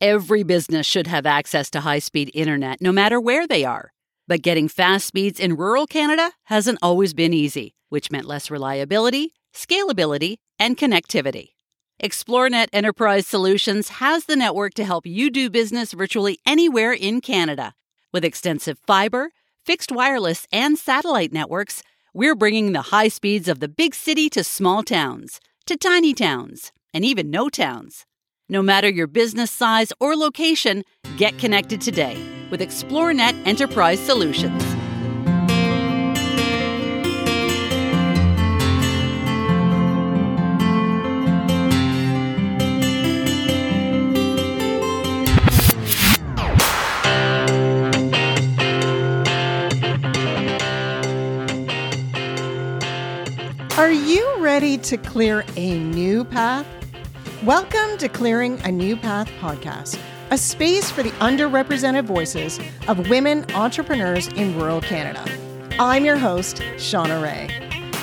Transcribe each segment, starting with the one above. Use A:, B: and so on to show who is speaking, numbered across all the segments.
A: Every business should have access to high speed internet, no matter where they are. But getting fast speeds in rural Canada hasn't always been easy, which meant less reliability, scalability, and connectivity. Xplornet Enterprise Solutions has the network to help you do business virtually anywhere in Canada. With extensive fiber, fixed wireless, and satellite networks, we're bringing the high speeds of the big city to small towns, to tiny towns, and even no towns. No matter your business size or location, get connected today with Xplornet Enterprise Solutions.
B: Are you ready to clear a new path? Welcome to Clearing a New Path podcast, a space for the underrepresented voices of women entrepreneurs in rural Canada. I'm your host, Shauna Ray.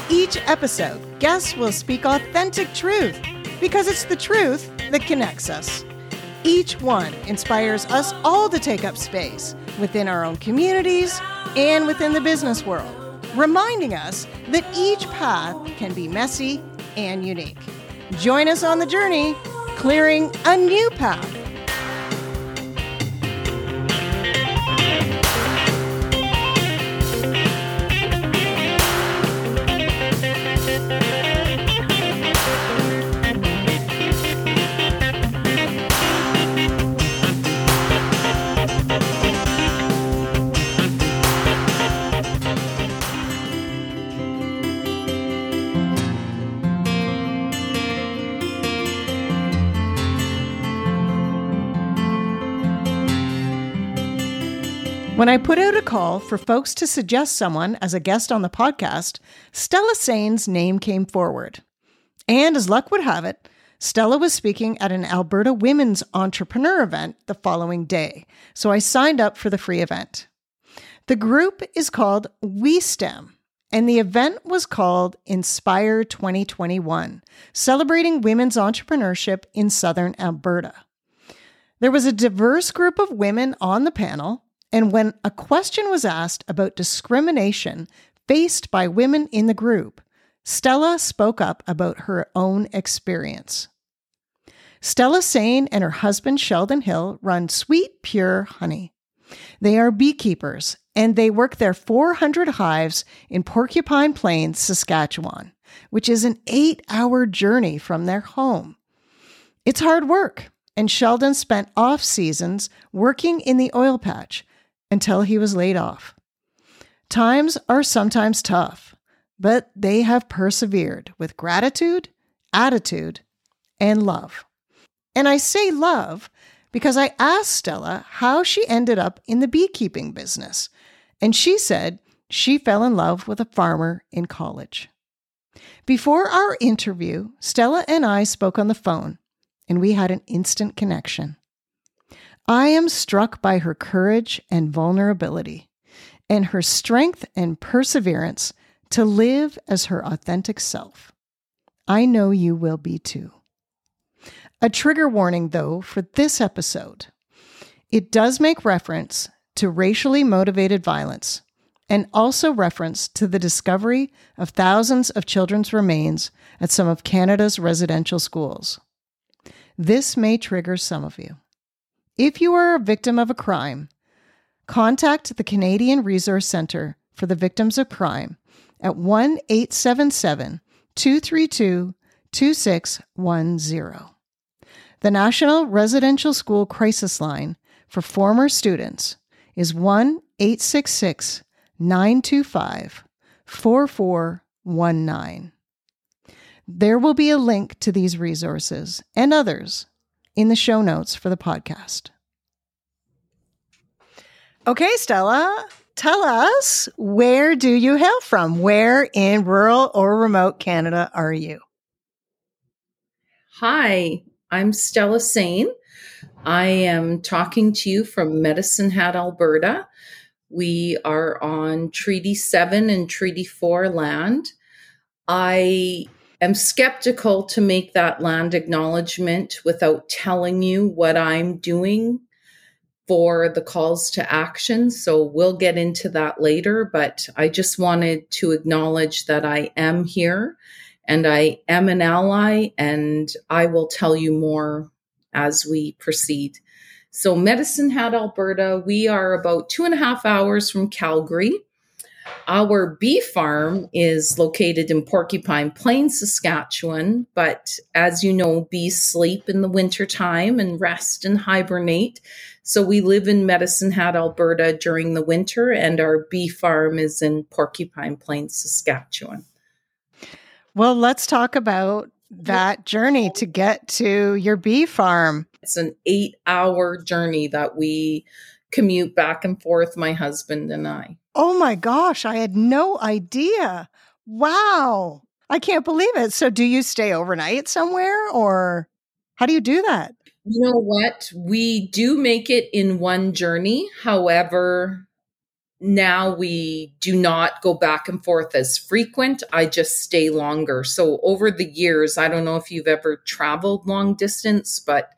B: Each episode, guests will speak authentic truth because it's the truth that connects us. Each one inspires us all to take up space within our own communities and within the business world reminding us that each path can be messy and unique. Join us on the journey, clearing a new path. When I put out a call for folks to suggest someone as a guest on the podcast, Stella Sain's name came forward. And as luck would have it, Stella was speaking at an Alberta Women's Entrepreneur event the following day, so I signed up for the free event. The group is called WeSTEM, and the event was called Inspire 2021, celebrating women's entrepreneurship in southern Alberta. There was a diverse group of women on the panel, and when a question was asked about discrimination faced by women in the group, Stella spoke up about her own experience. Stella Sain and her husband Sheldon Hill run Sweet Pure Honey. They are beekeepers and they work their 400 hives in Porcupine Plains, Saskatchewan, which is an eight hour journey from their home. It's hard work, and Sheldon spent off seasons working in the oil patch until he was laid off. Times are sometimes tough, but they have persevered with gratitude, attitude, and love. And I say love because I asked Stella how she ended up in the beekeeping business, and she said she fell in love with a farmer in college. Before our interview, Stella and I spoke on the phone, and we had an instant connection. I am struck by her courage and vulnerability, and her strength and perseverance to live as her authentic self. I know you will be too. A trigger warning, though, for this episode. It does make reference to racially motivated violence and also reference to the discovery of thousands of children's remains at some of Canada's residential schools. This may trigger some of you. If you are a victim of a crime, contact the Canadian Resource Centre for the Victims of Crime at 1 877 232 2610. The National Residential School Crisis Line for former students is 1 866 925 4419. There will be a link to these resources and others in the show notes for the podcast. Okay, Stella, tell us where do you hail from? Where in rural or remote Canada are you?
C: Hi, I'm Stella Sain. I am talking to you from Medicine Hat, Alberta. We are on Treaty 7 and Treaty 4 land. I am skeptical to make that land acknowledgement without telling you what I'm doing for the calls to action. So we'll get into that later, but I just wanted to acknowledge that I am here and I am an ally, and I will tell you more as we proceed. So, Medicine Hat, Alberta, we are about two and a half hours from Calgary. Our bee farm is located in Porcupine Plains, Saskatchewan, but as you know, bees sleep in the wintertime and rest and hibernate. So we live in Medicine Hat, Alberta during the winter, and our bee farm is in Porcupine Plains, Saskatchewan.
B: Well, let's talk about that journey to get to your bee farm.
C: It's an eight hour journey that we commute back and forth, my husband and I.
B: Oh my gosh, I had no idea. Wow. I can't believe it. So, do you stay overnight somewhere or how do you do that?
C: You know what? We do make it in one journey. However, now we do not go back and forth as frequent. I just stay longer. So over the years, I don't know if you've ever traveled long distance, but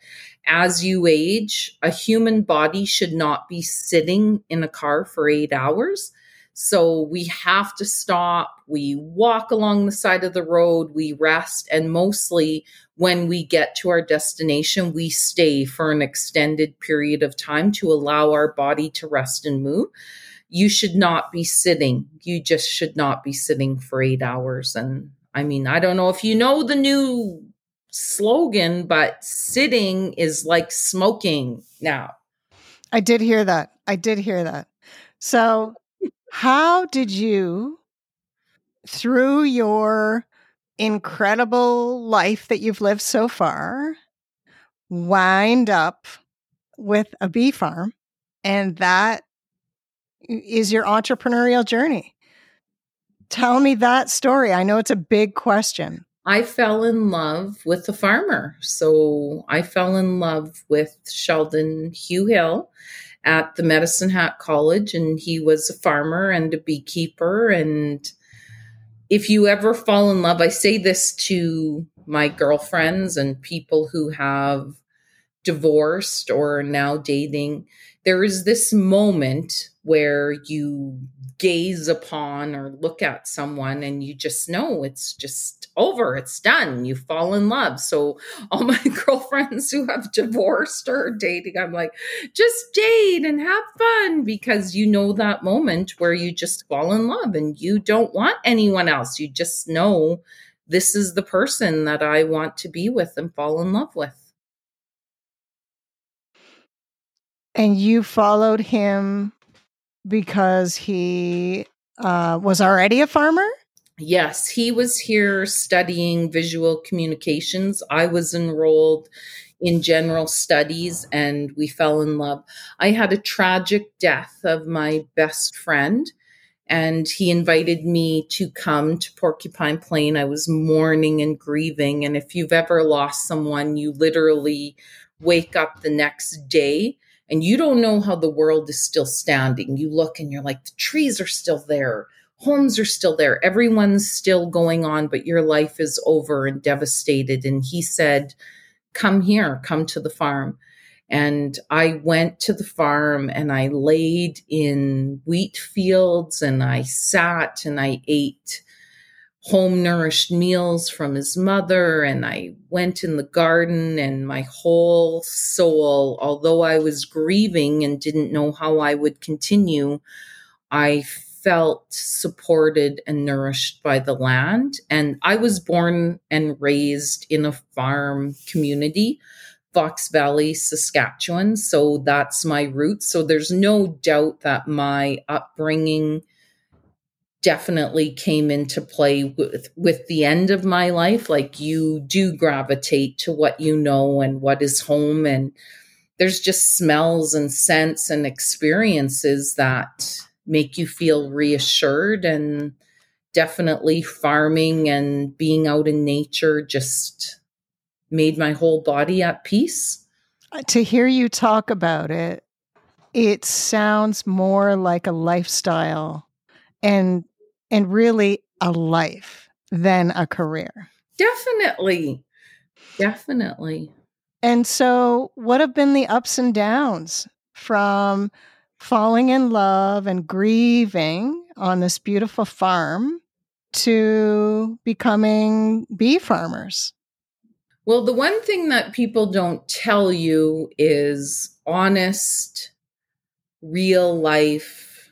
C: as you age, a human body should not be sitting in a car for eight hours. So we have to stop. We walk along the side of the road, we rest, and mostly when we get to our destination, we stay for an extended period of time to allow our body to rest and move you should not be sitting. You just should not be sitting for eight hours. And I mean, I don't know if you know the new slogan, but sitting is like smoking now.
B: I did hear that. I did hear that. So, how did you, through your incredible life that you've lived so far, wind up with a bee farm and that is your entrepreneurial journey? Tell me that story. I know it's a big question.
C: I fell in love with the farmer. So I fell in love with Sheldon Hugh Hill at the Medicine Hat College, and he was a farmer and a beekeeper. And if you ever fall in love, I say this to my girlfriends and people who have divorced or now dating. There is this moment where you gaze upon or look at someone and you just know it's just over it's done you fall in love. So all my girlfriends who have divorced or dating i'm like just date and have fun because you know that moment where you just fall in love and you don't want anyone else. You just know this is the person that i want to be with and fall in love with.
B: And you followed him because he uh, was already a farmer?
C: Yes, he was here studying visual communications. I was enrolled in general studies and we fell in love. I had a tragic death of my best friend and he invited me to come to Porcupine Plain. I was mourning and grieving. And if you've ever lost someone, you literally wake up the next day and you don't know how the world is still standing. You look and you're like, the trees are still there, homes are still there, everyone's still going on, but your life is over and devastated. And he said, Come here, come to the farm. And I went to the farm and I laid in wheat fields and I sat and I ate home nourished meals from his mother and I went in the garden and my whole soul although I was grieving and didn't know how I would continue I felt supported and nourished by the land. And I was born and raised in a farm community Fox Valley Saskatchewan. So that's my roots. So there's no doubt that my upbringing definitely came into play with with the end of my life. Like you do gravitate to what you know and what is home. And there's just smells and scents and experiences that make you feel reassured and definitely farming and being out in nature just made my whole body at peace
B: uh, to hear you talk about it it sounds more like a lifestyle and and really a life than a career.
C: Definitely. Definitely.
B: And so, what have been the ups and downs from falling in love and grieving on this beautiful farm to becoming bee farmers?
C: Well, the one thing that people don't tell you is honest, real life,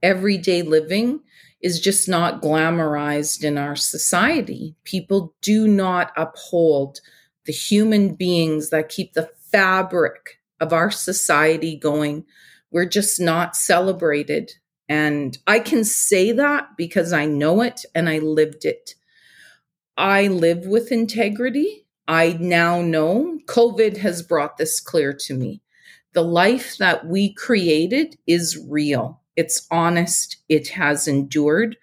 C: everyday living is just not glamorized in our society. People do not uphold the human beings that keep the fabric of our society going. We're just not celebrated. And I can say that because I know it and I lived it. I live with integrity. I now know COVID has brought this clear to me. The life that we created is real. It's honest. It has endured.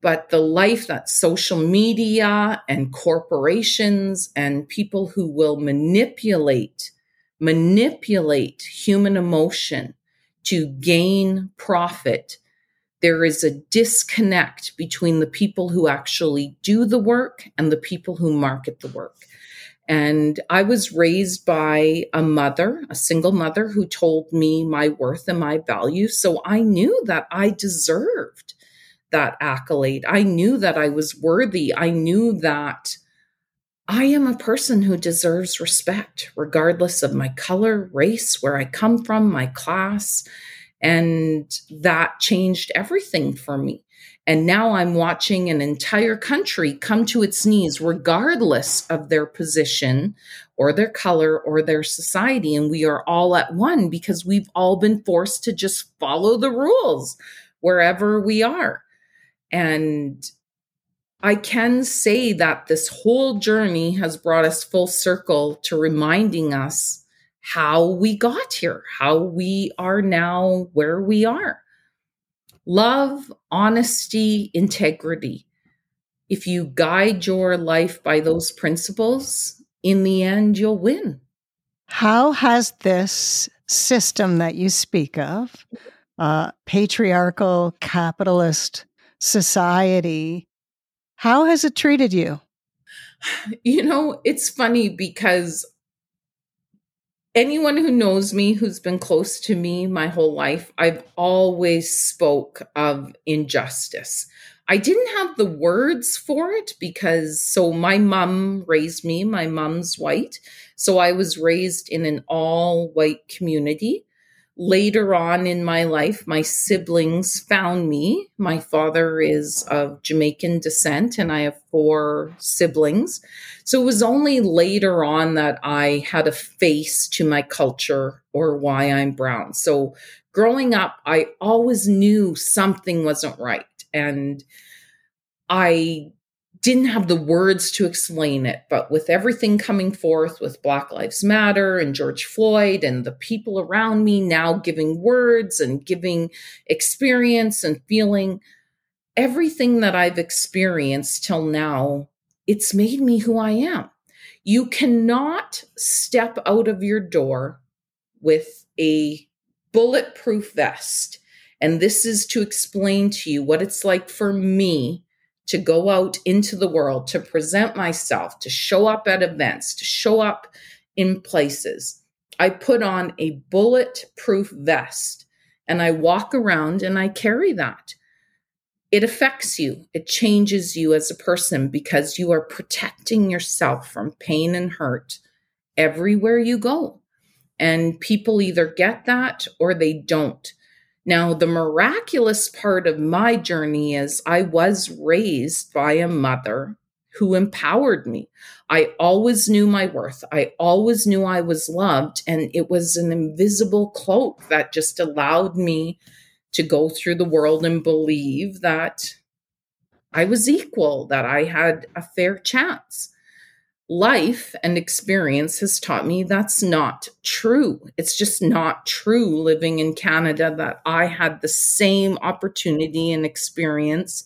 C: But the life that social media and corporations and people who will manipulate, manipulate human emotion to gain profit there is a disconnect between the people who actually do the work and the people who market the work. And I was raised by a mother, a single mother, who told me my worth and my value. So I knew that I deserved that accolade. I knew that I was worthy. I knew that I am a person who deserves respect, regardless of my color, race, where I come from, my class. And that changed everything for me. And now I'm watching an entire country come to its knees, regardless of their position or their color or their society. And we are all at one because we've all been forced to just follow the rules wherever we are. And I can say that this whole journey has brought us full circle to reminding us how we got here, how we are now where we are. Love, honesty, integrity. If you guide your life by those principles, in the end, you'll win.
B: How has this system that you speak of, uh, patriarchal capitalist society, how has it treated you?
C: You know, it's funny because anyone who knows me who's been close to me my whole life i've always spoke of injustice i didn't have the words for it because so my mom raised me my mom's white so i was raised in an all white community later on in my life, my siblings found me. My father is of Jamaican descent, and I have four siblings. So it was only later on that I had a face to my culture or why I'm brown. So growing up, I always knew something wasn't right. And I didn't have the words to explain it, but with everything coming forth with Black Lives Matter and George Floyd and the people around me now giving words and giving experience and feeling, everything that I've experienced till now, it's made me who I am. You cannot step out of your door with a bulletproof vest. And this is to explain to you what it's like for me to go out into the world, to present myself, to show up at events, to show up in places. I put on a bulletproof vest and I walk around and I carry that. It affects you, it changes you as a person because you are protecting yourself from pain and hurt everywhere you go. And people either get that or they don't. Now, the miraculous part of my journey is I was raised by a mother who empowered me. I always knew my worth. I always knew I was loved. And it was an invisible cloak that just allowed me to go through the world and believe that I was equal, that I had a fair chance life and experience has taught me that's not true. It's just not true living in Canada that I had the same opportunity and experience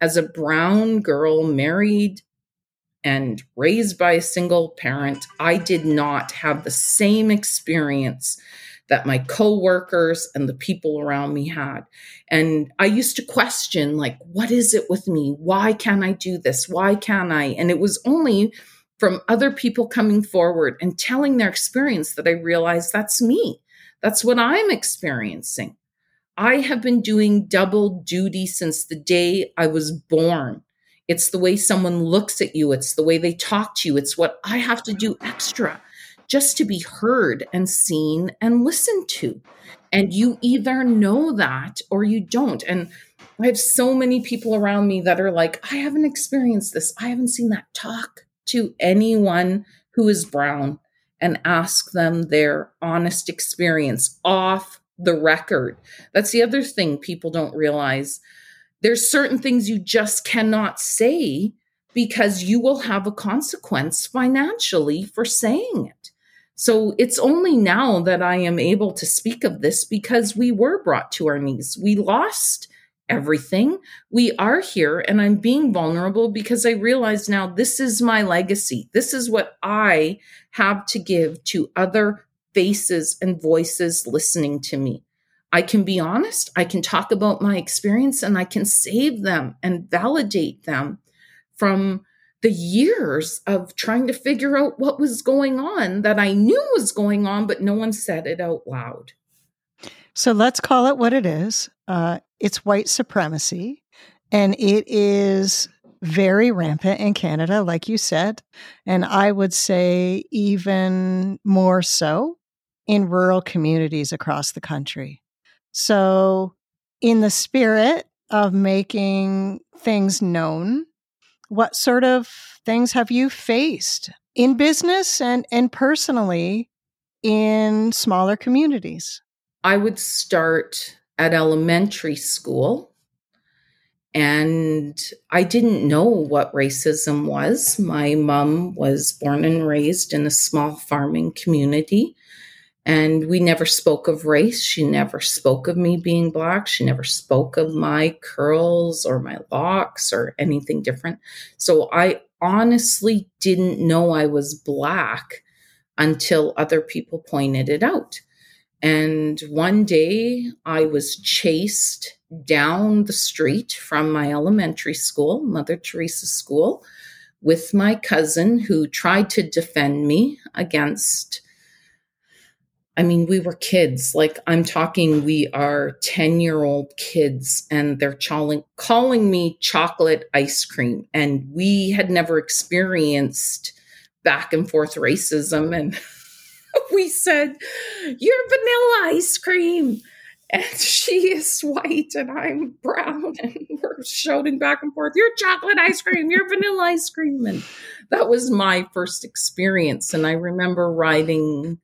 C: as a brown girl married and raised by a single parent. I did not have the same experience that my coworkers and the people around me had. And I used to question, like, what is it with me? Why can't I do this? Why can't I? And it was only from other people coming forward and telling their experience that I realized that's me. That's what I'm experiencing. I have been doing double duty since the day I was born. It's the way someone looks at you, it's the way they talk to you, it's what I have to do extra just to be heard and seen and listened to. And you either know that or you don't. And I have so many people around me that are like, I haven't experienced this. I haven't seen that. Talk to anyone who is brown and ask them their honest experience off the record. That's the other thing people don't realize. There's certain things you just cannot say because you will have a consequence financially for saying it. So it's only now that I am able to speak of this because we were brought to our knees. We lost everything. We are here, and I'm being vulnerable because I realize now this is my legacy. This is what I have to give to other faces and voices listening to me. I can be honest, I can talk about my experience, and I can save them and validate them from the years of trying to figure out what was going on that I knew was going on, but no one said it out loud.
B: So let's call it what it is. Uh, it's white supremacy, and it is very rampant in Canada, like you said. And I would say even more so in rural communities across the country. So, in the spirit of making things known what sort of things have you faced in business and, and personally in smaller communities?
C: I would start at elementary school. And I didn't know what racism was. My mom was born and raised in a small farming community. And we never spoke of race. She never spoke of me being black. She never spoke of my curls or my locks or anything different. So I honestly didn't know I was black until other people pointed it out. And one day I was chased down the street from my elementary school, Mother Teresa School, with my cousin who tried to defend me against I mean, we were kids. Like I'm talking, we are 10 year old kids and they're calling, calling me chocolate ice cream. And we had never experienced back and forth racism. And we said, You're vanilla ice cream. And she is white and I'm brown. And we're shouting back and forth, You're chocolate ice cream. You're vanilla ice cream. And that was my first experience. And I remember riding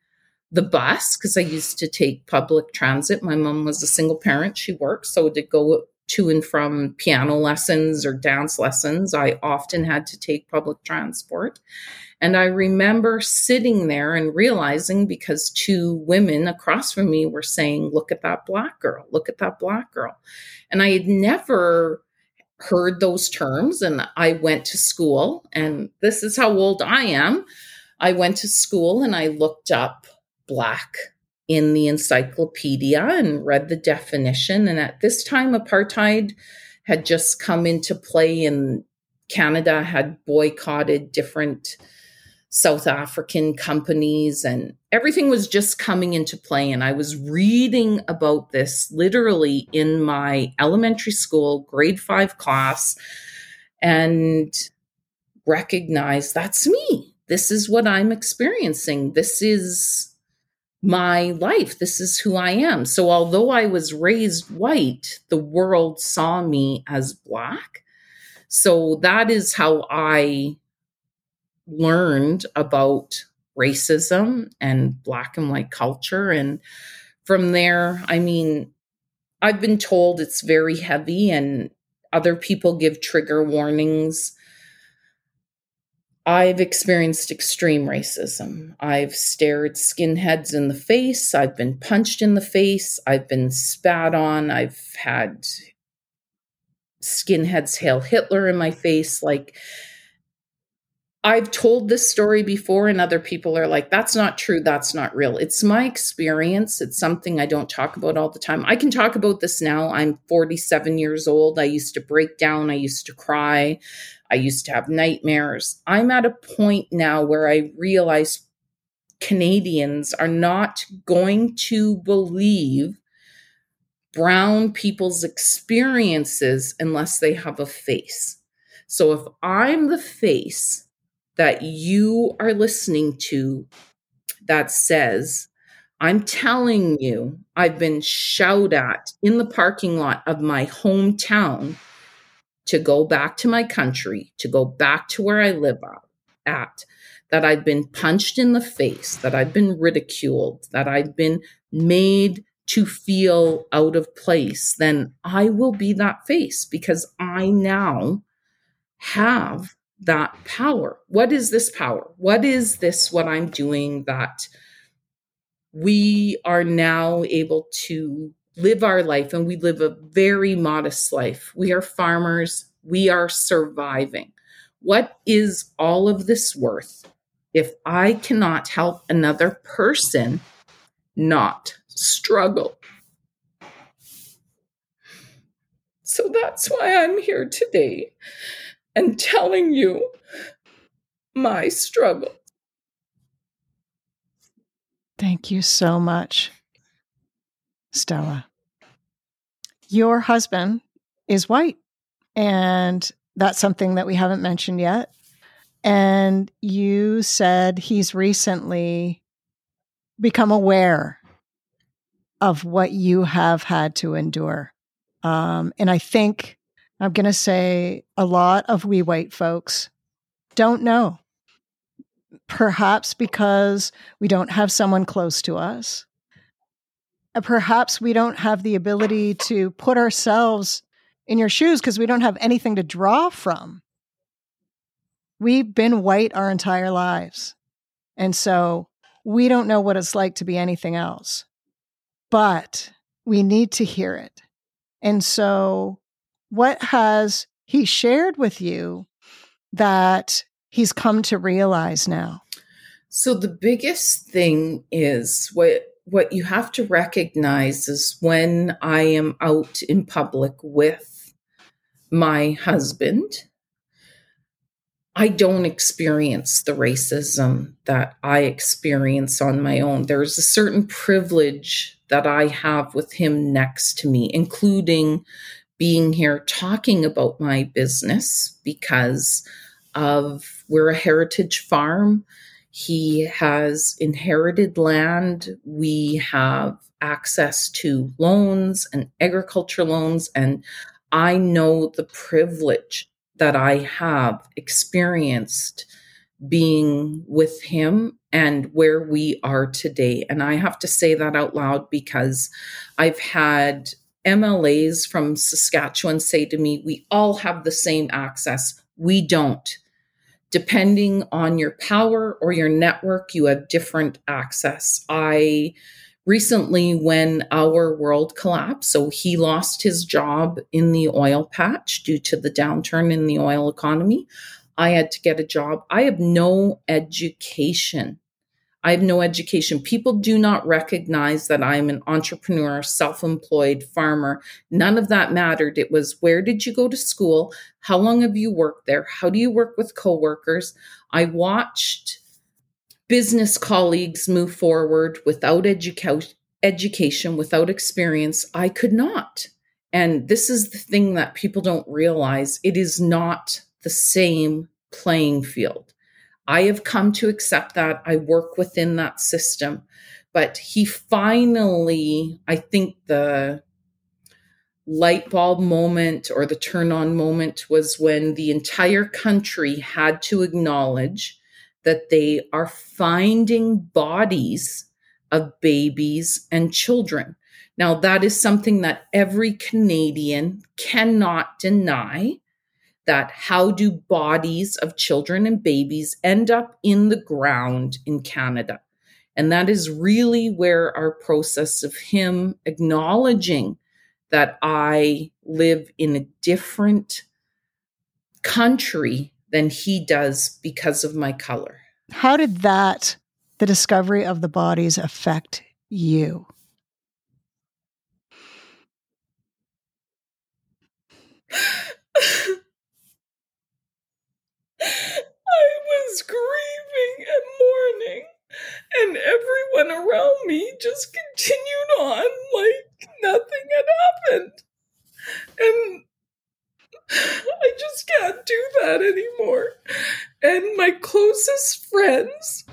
C: the bus because I used to take public transit. My mom was a single parent, she worked, so to go to and from piano lessons or dance lessons, I often had to take public transport. And I remember sitting there and realizing because two women across from me were saying, Look at that black girl, look at that black girl. And I had never heard those terms. And I went to school, and this is how old I am. I went to school and I looked up black in the encyclopedia and read the definition. And at this time, apartheid had just come into play, and Canada had boycotted different South African companies, and everything was just coming into play. And I was reading about this literally in my elementary school, grade five class, and recognized that's me. This is what I'm experiencing. This is my life. This is who I am. So, although I was raised white, the world saw me as black. So, that is how I learned about racism and black and white culture. And from there, I mean, I've been told it's very heavy, and other people give trigger warnings I've experienced extreme racism. I've stared skinheads in the face. I've been punched in the face. I've been spat on. I've had skinheads hail Hitler in my face. Like, I've told this story before, and other people are like, that's not true. That's not real. It's my experience. It's something I don't talk about all the time. I can talk about this now. I'm 47 years old. I used to break down. I used to cry. I used to have nightmares. I'm at a point now where I realize Canadians are not going to believe brown people's experiences unless they have a face. So if I'm the face, that you are listening to that says, I'm telling you, I've been shouted at in the parking lot of my hometown to go back to my country, to go back to where I live at, that I've been punched in the face, that I've been ridiculed, that I've been made to feel out of place, then I will be that face because I now have that power. What is this power? What is this, what I'm doing that we are now able to live our life and we live a very modest life. We are farmers, we are surviving. What is all of this worth if I cannot help another person not struggle? So that's why I'm here today and telling you my struggle.
B: Thank you so much, Stella. Your husband is white, and that's something that we haven't mentioned yet. And you said he's recently become aware of what you have had to endure. Um, and I think I'm going to say a lot of we white folks don't know. Perhaps because we don't have someone close to us. Uh, perhaps we don't have the ability to put ourselves in your shoes because we don't have anything to draw from. We've been white our entire lives. And so we don't know what it's like to be anything else. But we need to hear it. And so what has he shared with you that he's come to realize now?
C: So the biggest thing is what what you have to recognize is when I am out in public with my husband, I don't experience the racism that I experience on my own. There's a certain privilege that I have with him next to me, including being here talking about my business because of we're a heritage farm. He has inherited land. We have access to loans and agriculture loans. And I know the privilege that I have experienced being with him and where we are today. And I have to say that out loud because I've had MLAs from Saskatchewan say to me, we all have the same access. We don't. Depending on your power or your network, you have different access. I recently, when our world collapsed, so he lost his job in the oil patch due to the downturn in the oil economy. I had to get a job. I have no education I have no education. People do not recognize that I'm an entrepreneur, self employed farmer. None of that mattered. It was where did you go to school? How long have you worked there? How do you work with coworkers? I watched business colleagues move forward without educa- education, without experience. I could not. And this is the thing that people don't realize it is not the same playing field. I have come to accept that. I work within that system. But he finally, I think the light bulb moment or the turn on moment was when the entire country had to acknowledge that they are finding bodies of babies and children. Now, that is something that every Canadian cannot deny that how do bodies of children and babies end up in the ground in Canada? And that is really where our process of him acknowledging that I live in a different country than he does because of my color.
B: How did that, the discovery of the bodies, affect you?
C: I was grieving and mourning, and everyone around me just continued on like nothing had happened. And I just can't do that anymore. And my closest friends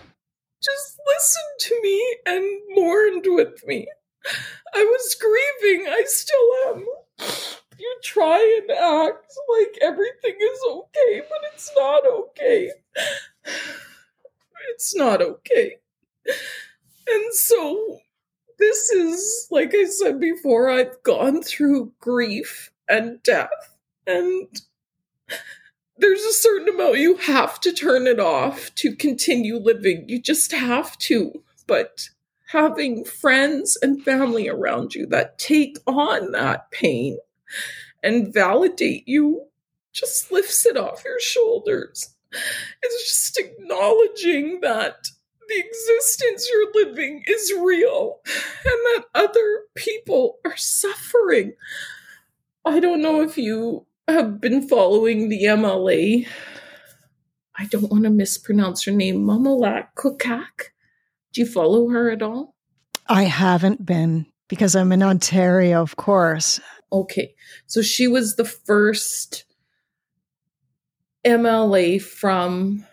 C: just listened to me and mourned with me. I was grieving. I still am. You try and act like everything is okay, but it's not okay. It's not okay. And so, this is, like I said before, I've gone through grief and death and there's a certain amount you have to turn it off to continue living. You just have to. But having friends and family around you that take on that pain and validate you just lifts it off your shoulders. It's just acknowledging that the existence you're living is real and that other people are suffering. I don't know if you have been following the MLA. I don't want to mispronounce her name, Mumilaaq Qaqqaq. Do you follow her at all?
B: I haven't been because I'm in Ontario, of course.
C: Okay. So she was the first MLA from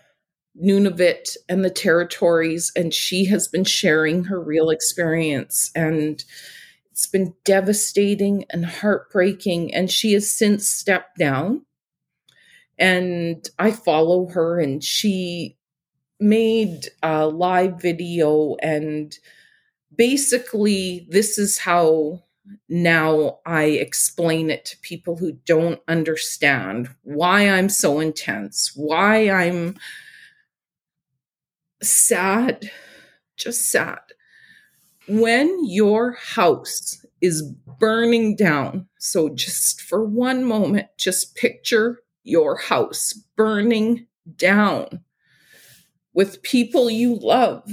C: Nunavut and the territories, and she has been sharing her real experience. And it's been devastating and heartbreaking. And she has since stepped down. And I follow her, and she made a live video. And basically, this is how now I explain it to people who don't understand why I'm so intense, why I'm sad, just sad when your house is burning down, so just for one moment, just picture your house burning down with people you love,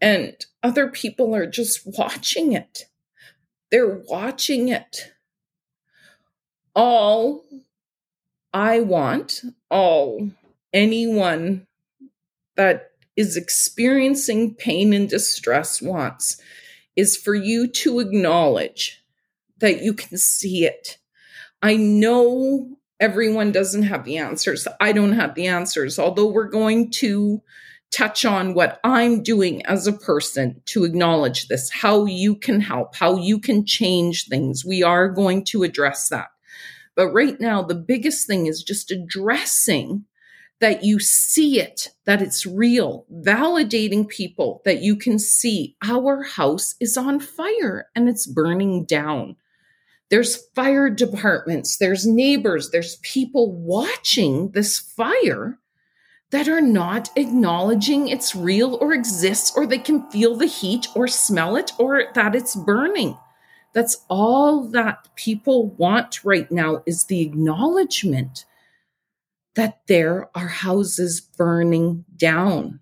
C: and other people are just watching it. They're watching it. All I want, all anyone that is experiencing pain and distress wants is for you to acknowledge that you can see it. I know everyone doesn't have the answers. I don't have the answers, although we're going to touch on what I'm doing as a person to acknowledge this, how you can help, how you can change things. We are going to address that. But right now, the biggest thing is just addressing that you see it, that it's real, validating people that you can see our house is on fire and it's burning down. There's fire departments, there's neighbors, there's people watching this fire that are not acknowledging it's real or exists, or they can feel the heat or smell it or that it's burning. That's all that people want right now is the acknowledgement that there are houses burning down.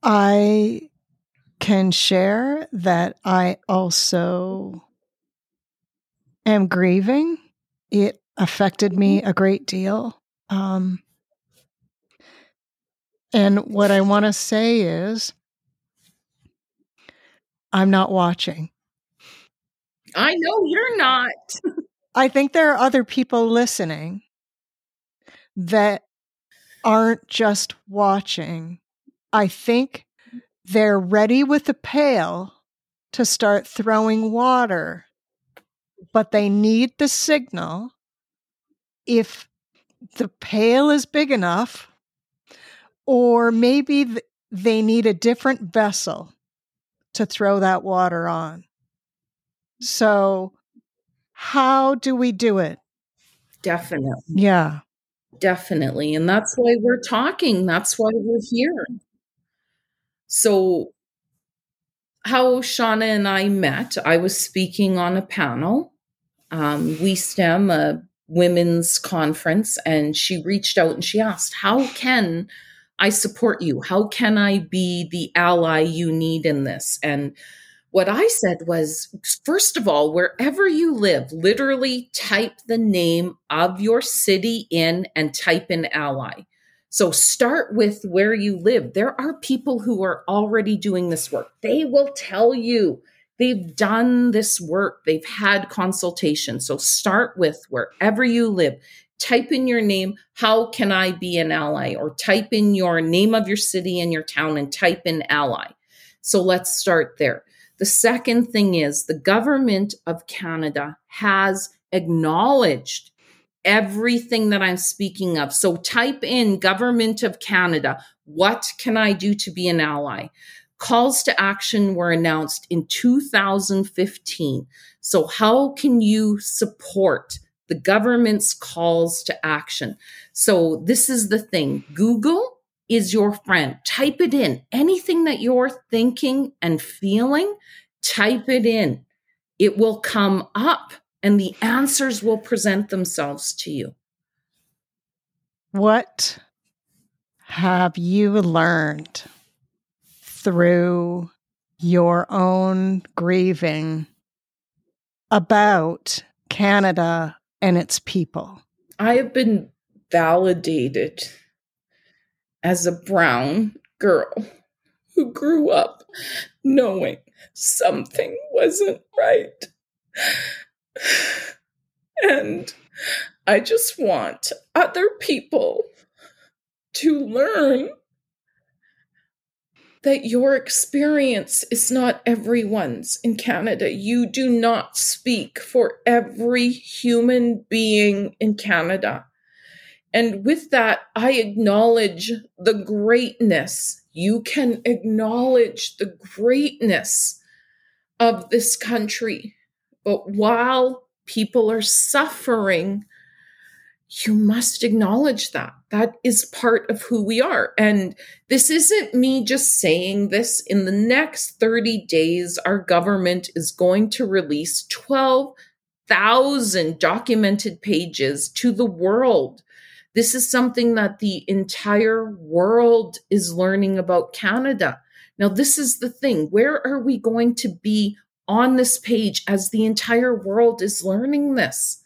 B: I can share that I also am grieving. It affected me a great deal. Um, and what I want to say is, I'm not watching.
C: I know you're not.
B: I think there are other people listening that aren't just watching. I think they're ready with a pail to start throwing water, but they need the signal. If the pail is big enough, or maybe they need a different vessel to throw that water on. So how do we do it?
C: Definitely.
B: Yeah.
C: Definitely. And that's why we're talking. That's why we're here. So, how Shauna and I met, I was speaking on a panel. Um, WeSTEM, a women's conference and she reached out and she asked, How can I support you? How can I be the ally you need in this? And what I said was, first of all, wherever you live, literally type the name of your city in and type in ally. So start with where you live. There are people who are already doing this work. They will tell you they've done this work, they've had consultation. So start with wherever you live. Type in your name, how can I be an ally? Or type in your name of your city and your town and type in ally. So let's start there. The second thing is the government of Canada has acknowledged everything that I'm speaking of. So type in government of Canada. What can I do to be an ally? Calls to action were announced in 2015. So how can you support the government's calls to action? So this is the thing. Google is your friend. Type it in. Anything that you're thinking and feeling, type it in. It will come up and the answers will present themselves to you.
B: What have you learned through your own grieving about Canada and its people?
C: I have been validated as a brown girl who grew up knowing something wasn't right. And I just want other people to learn that your experience is not everyone's in Canada. You do not speak for every human being in Canada. And with that, I acknowledge the greatness. You can acknowledge the greatness of this country. But while people are suffering, you must acknowledge that. That is part of who we are. And this isn't me just saying this. In the next 30 days, our government is going to release 12,000 documented pages to the world this is something that the entire world is learning about Canada. Now, this is the thing. Where are we going to be on this page as the entire world is learning this?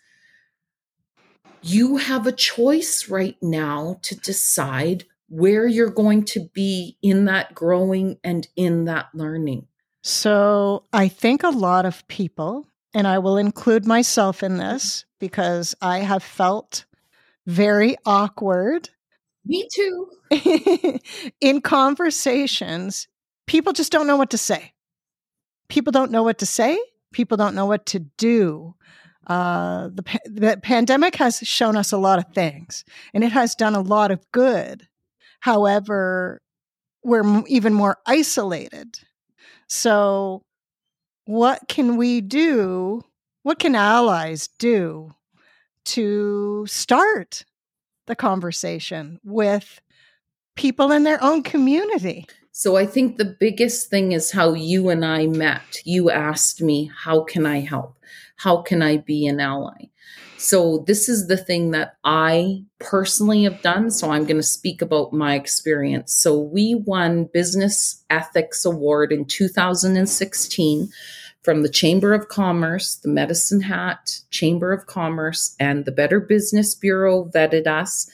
C: You have a choice right now to decide where you're going to be in that growing and in that learning.
B: So, I think a lot of people, and I will include myself in this because I have felt very awkward.
C: Me too.
B: in conversations, people just don't know what to say. People don't know what to say. People don't know what to do. Uh, the, the pandemic has shown us a lot of things and it has done a lot of good. However, we're even more isolated. So, what can we do? What can allies do to start the conversation with people in their own community.
C: So I think the biggest thing is how you and I met. You asked me, How can I help? How can I be an ally? So this is the thing that I personally have done. So I'm going to speak about my experience. So we won Business Ethics Award in 2016 from the Chamber of Commerce, the Medicine Hat Chamber of Commerce, and the Better Business Bureau vetted us.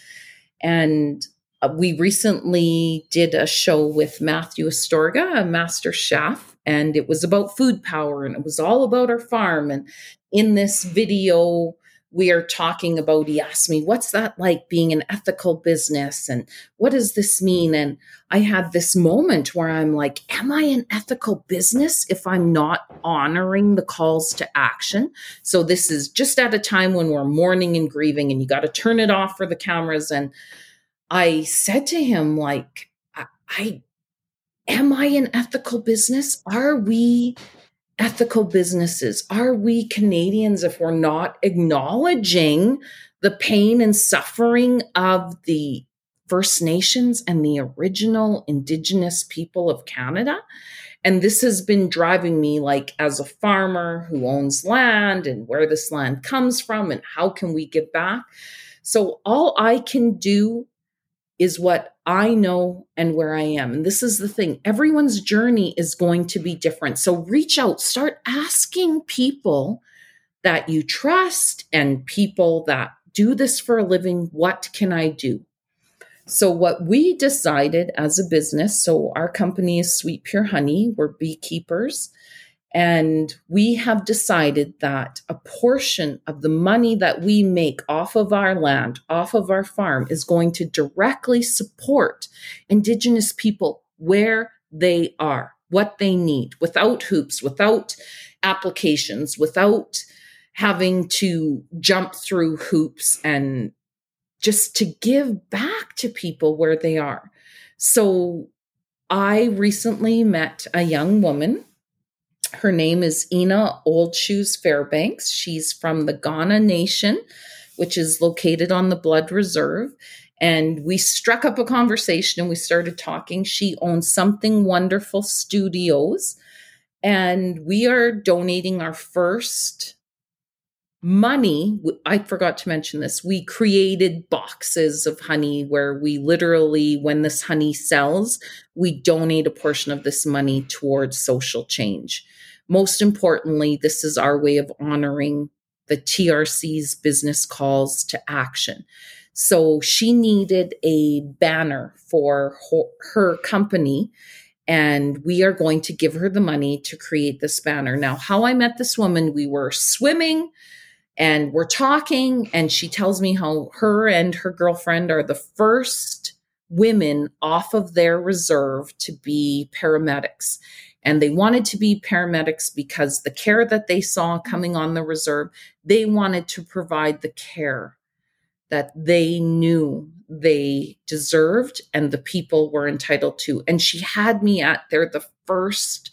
C: And uh, we recently did a show with Matthew Astorga, a master chef, and it was about food power and it was all about our farm. And in this video, we are talking about he asked me what's that like being an ethical business? And what does this mean? And i had this moment where i'm like am i an ethical business if i'm not honoring the calls to action? So this is just at a time when we're mourning and grieving and you got to turn it off for the cameras. And i said to him like I, I am i an ethical business are we ethical businesses? Are we Canadians if we're not acknowledging the pain and suffering of the First Nations and the original Indigenous people of Canada. And this has been driving me like as a farmer who owns land and where this land comes from and how can we give back. So all I can do is what I know and where I am. And this is the thing everyone's journey is going to be different. So reach out, start asking people that you trust and people that do this for a living, what can I do? So, what we decided as a business so, our company is Sweet Pure Honey, we're beekeepers, and we have decided that a portion of the money that we make off of our land, off of our farm, is going to directly support Indigenous people where they are, what they need, without hoops, without applications, without having to jump through hoops and just to give back to people where they are. So I recently met a young woman. Her name is Ina Old Shoes Fairbanks. She's from the Kainai Nation, which is located on the Blood Reserve. And we struck up a conversation and we started talking. She owns Something Wonderful Studios. And we are donating our first money i forgot to mention this we created boxes of honey where we literally when this honey sells we donate a portion of this money towards social change. Most importantly this is our way of honoring the trc's business calls to action. So she needed a banner for her company and we are going to give her the money to create this banner. Now how i met this woman we were swimming and we're talking and she tells me how her and her girlfriend are the first women off of their reserve to be paramedics. And they wanted to be paramedics because the care that they saw coming on the reserve they wanted to provide the care that they knew they deserved and the people were entitled to. And she had me at they're the first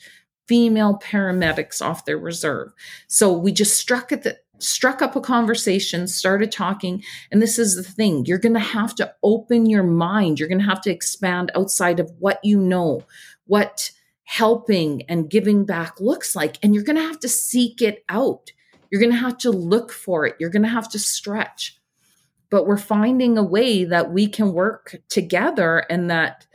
C: female paramedics off their reserve. So we just struck at the struck up a conversation, started talking. And this is the thing you're going to have to open your mind. You're going to have to expand outside of what you know, what helping and giving back looks like. And you're going to have to seek it out. You're going to have to look for it. You're going to have to stretch. But we're finding a way that we can work together and that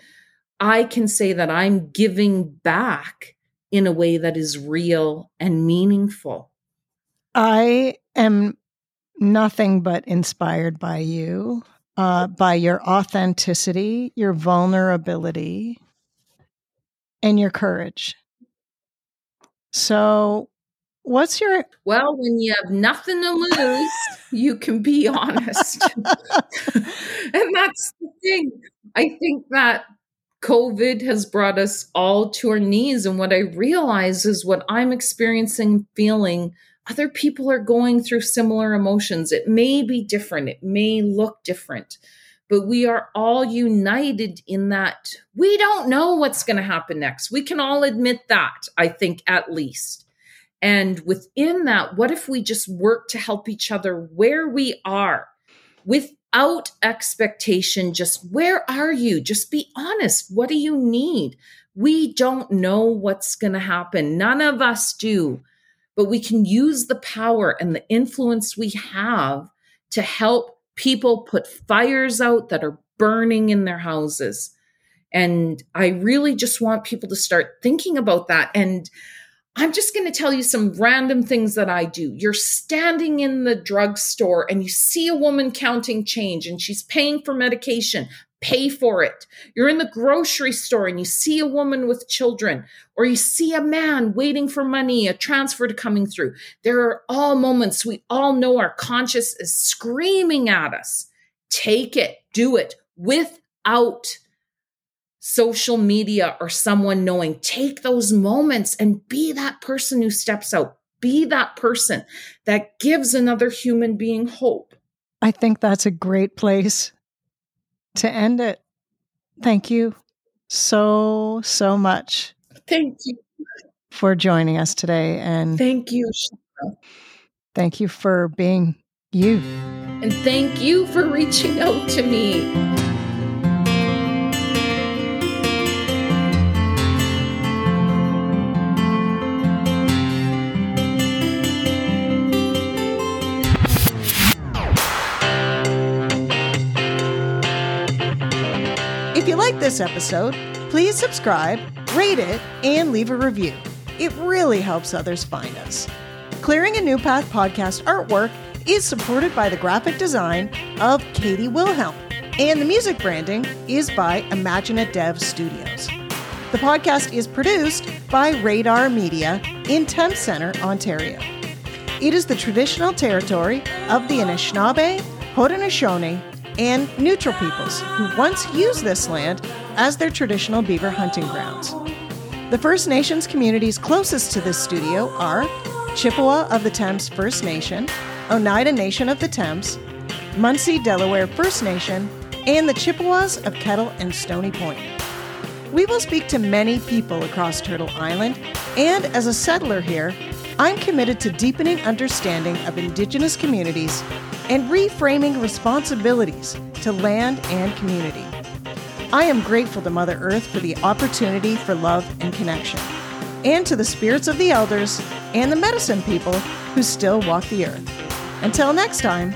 C: I can say that I'm giving back in a way that is real and meaningful.
B: I am nothing but inspired by you, uh, by your authenticity, your vulnerability, and your courage. So, what's your.
C: Well, when you have nothing to lose, you can be honest. and that's the thing. I think that COVID has brought us all to our knees. And what I realize is what I'm experiencing, feeling other people are going through similar emotions. It may be different, it may look different, but we are all united in that we don't know what's going to happen next. We can all admit that, I think, at least. And within that, what if we just work to help each other where we are without expectation? Just where are you? Just be honest. What do you need? We don't know what's going to happen. None of us do but we can use the power and the influence we have to help people put fires out that are burning in their houses. And I really just want people to start thinking about that. And I'm just going to tell you some random things that I do. You're standing in the drugstore and you see a woman counting change and she's paying for medication pay for it. You're in the grocery store and you see a woman with children, or you see a man waiting for money, a transfer to coming through. There are all moments we all know our conscience is screaming at us. Take it, do it without social media or someone knowing. Take those moments and be that person who steps out. Be that person that gives another human being hope.
B: I think that's a great place to end it. Thank you so, so much.
C: Thank you
B: for joining us today. And
C: thank you.
B: Thank you for being you.
C: And thank you for reaching out to me.
B: This episode, please subscribe, rate it, and leave a review. It really helps others find us. Clearing a New Path podcast artwork is supported by the graphic design of Katie Wilhelm, and the music branding is by Imagine Dev Studios. The podcast is produced by Radar Media in Thames Centre, Ontario. It is the traditional territory of the Anishinaabe, Haudenosaunee, and neutral peoples who once used this land as their traditional beaver hunting grounds. The First Nations communities closest to this studio are Chippewa of the Thames First Nation, Oneida Nation of the Thames, Munsee Delaware First Nation, and the Chippewas of Kettle and Stony Point. We will speak to many people across Turtle Island, and as a settler here, I'm committed to deepening understanding of Indigenous communities and reframing responsibilities to land and community. I am grateful to Mother Earth for the opportunity for love and connection, and to the spirits of the elders and the medicine people who still walk the earth. Until next time,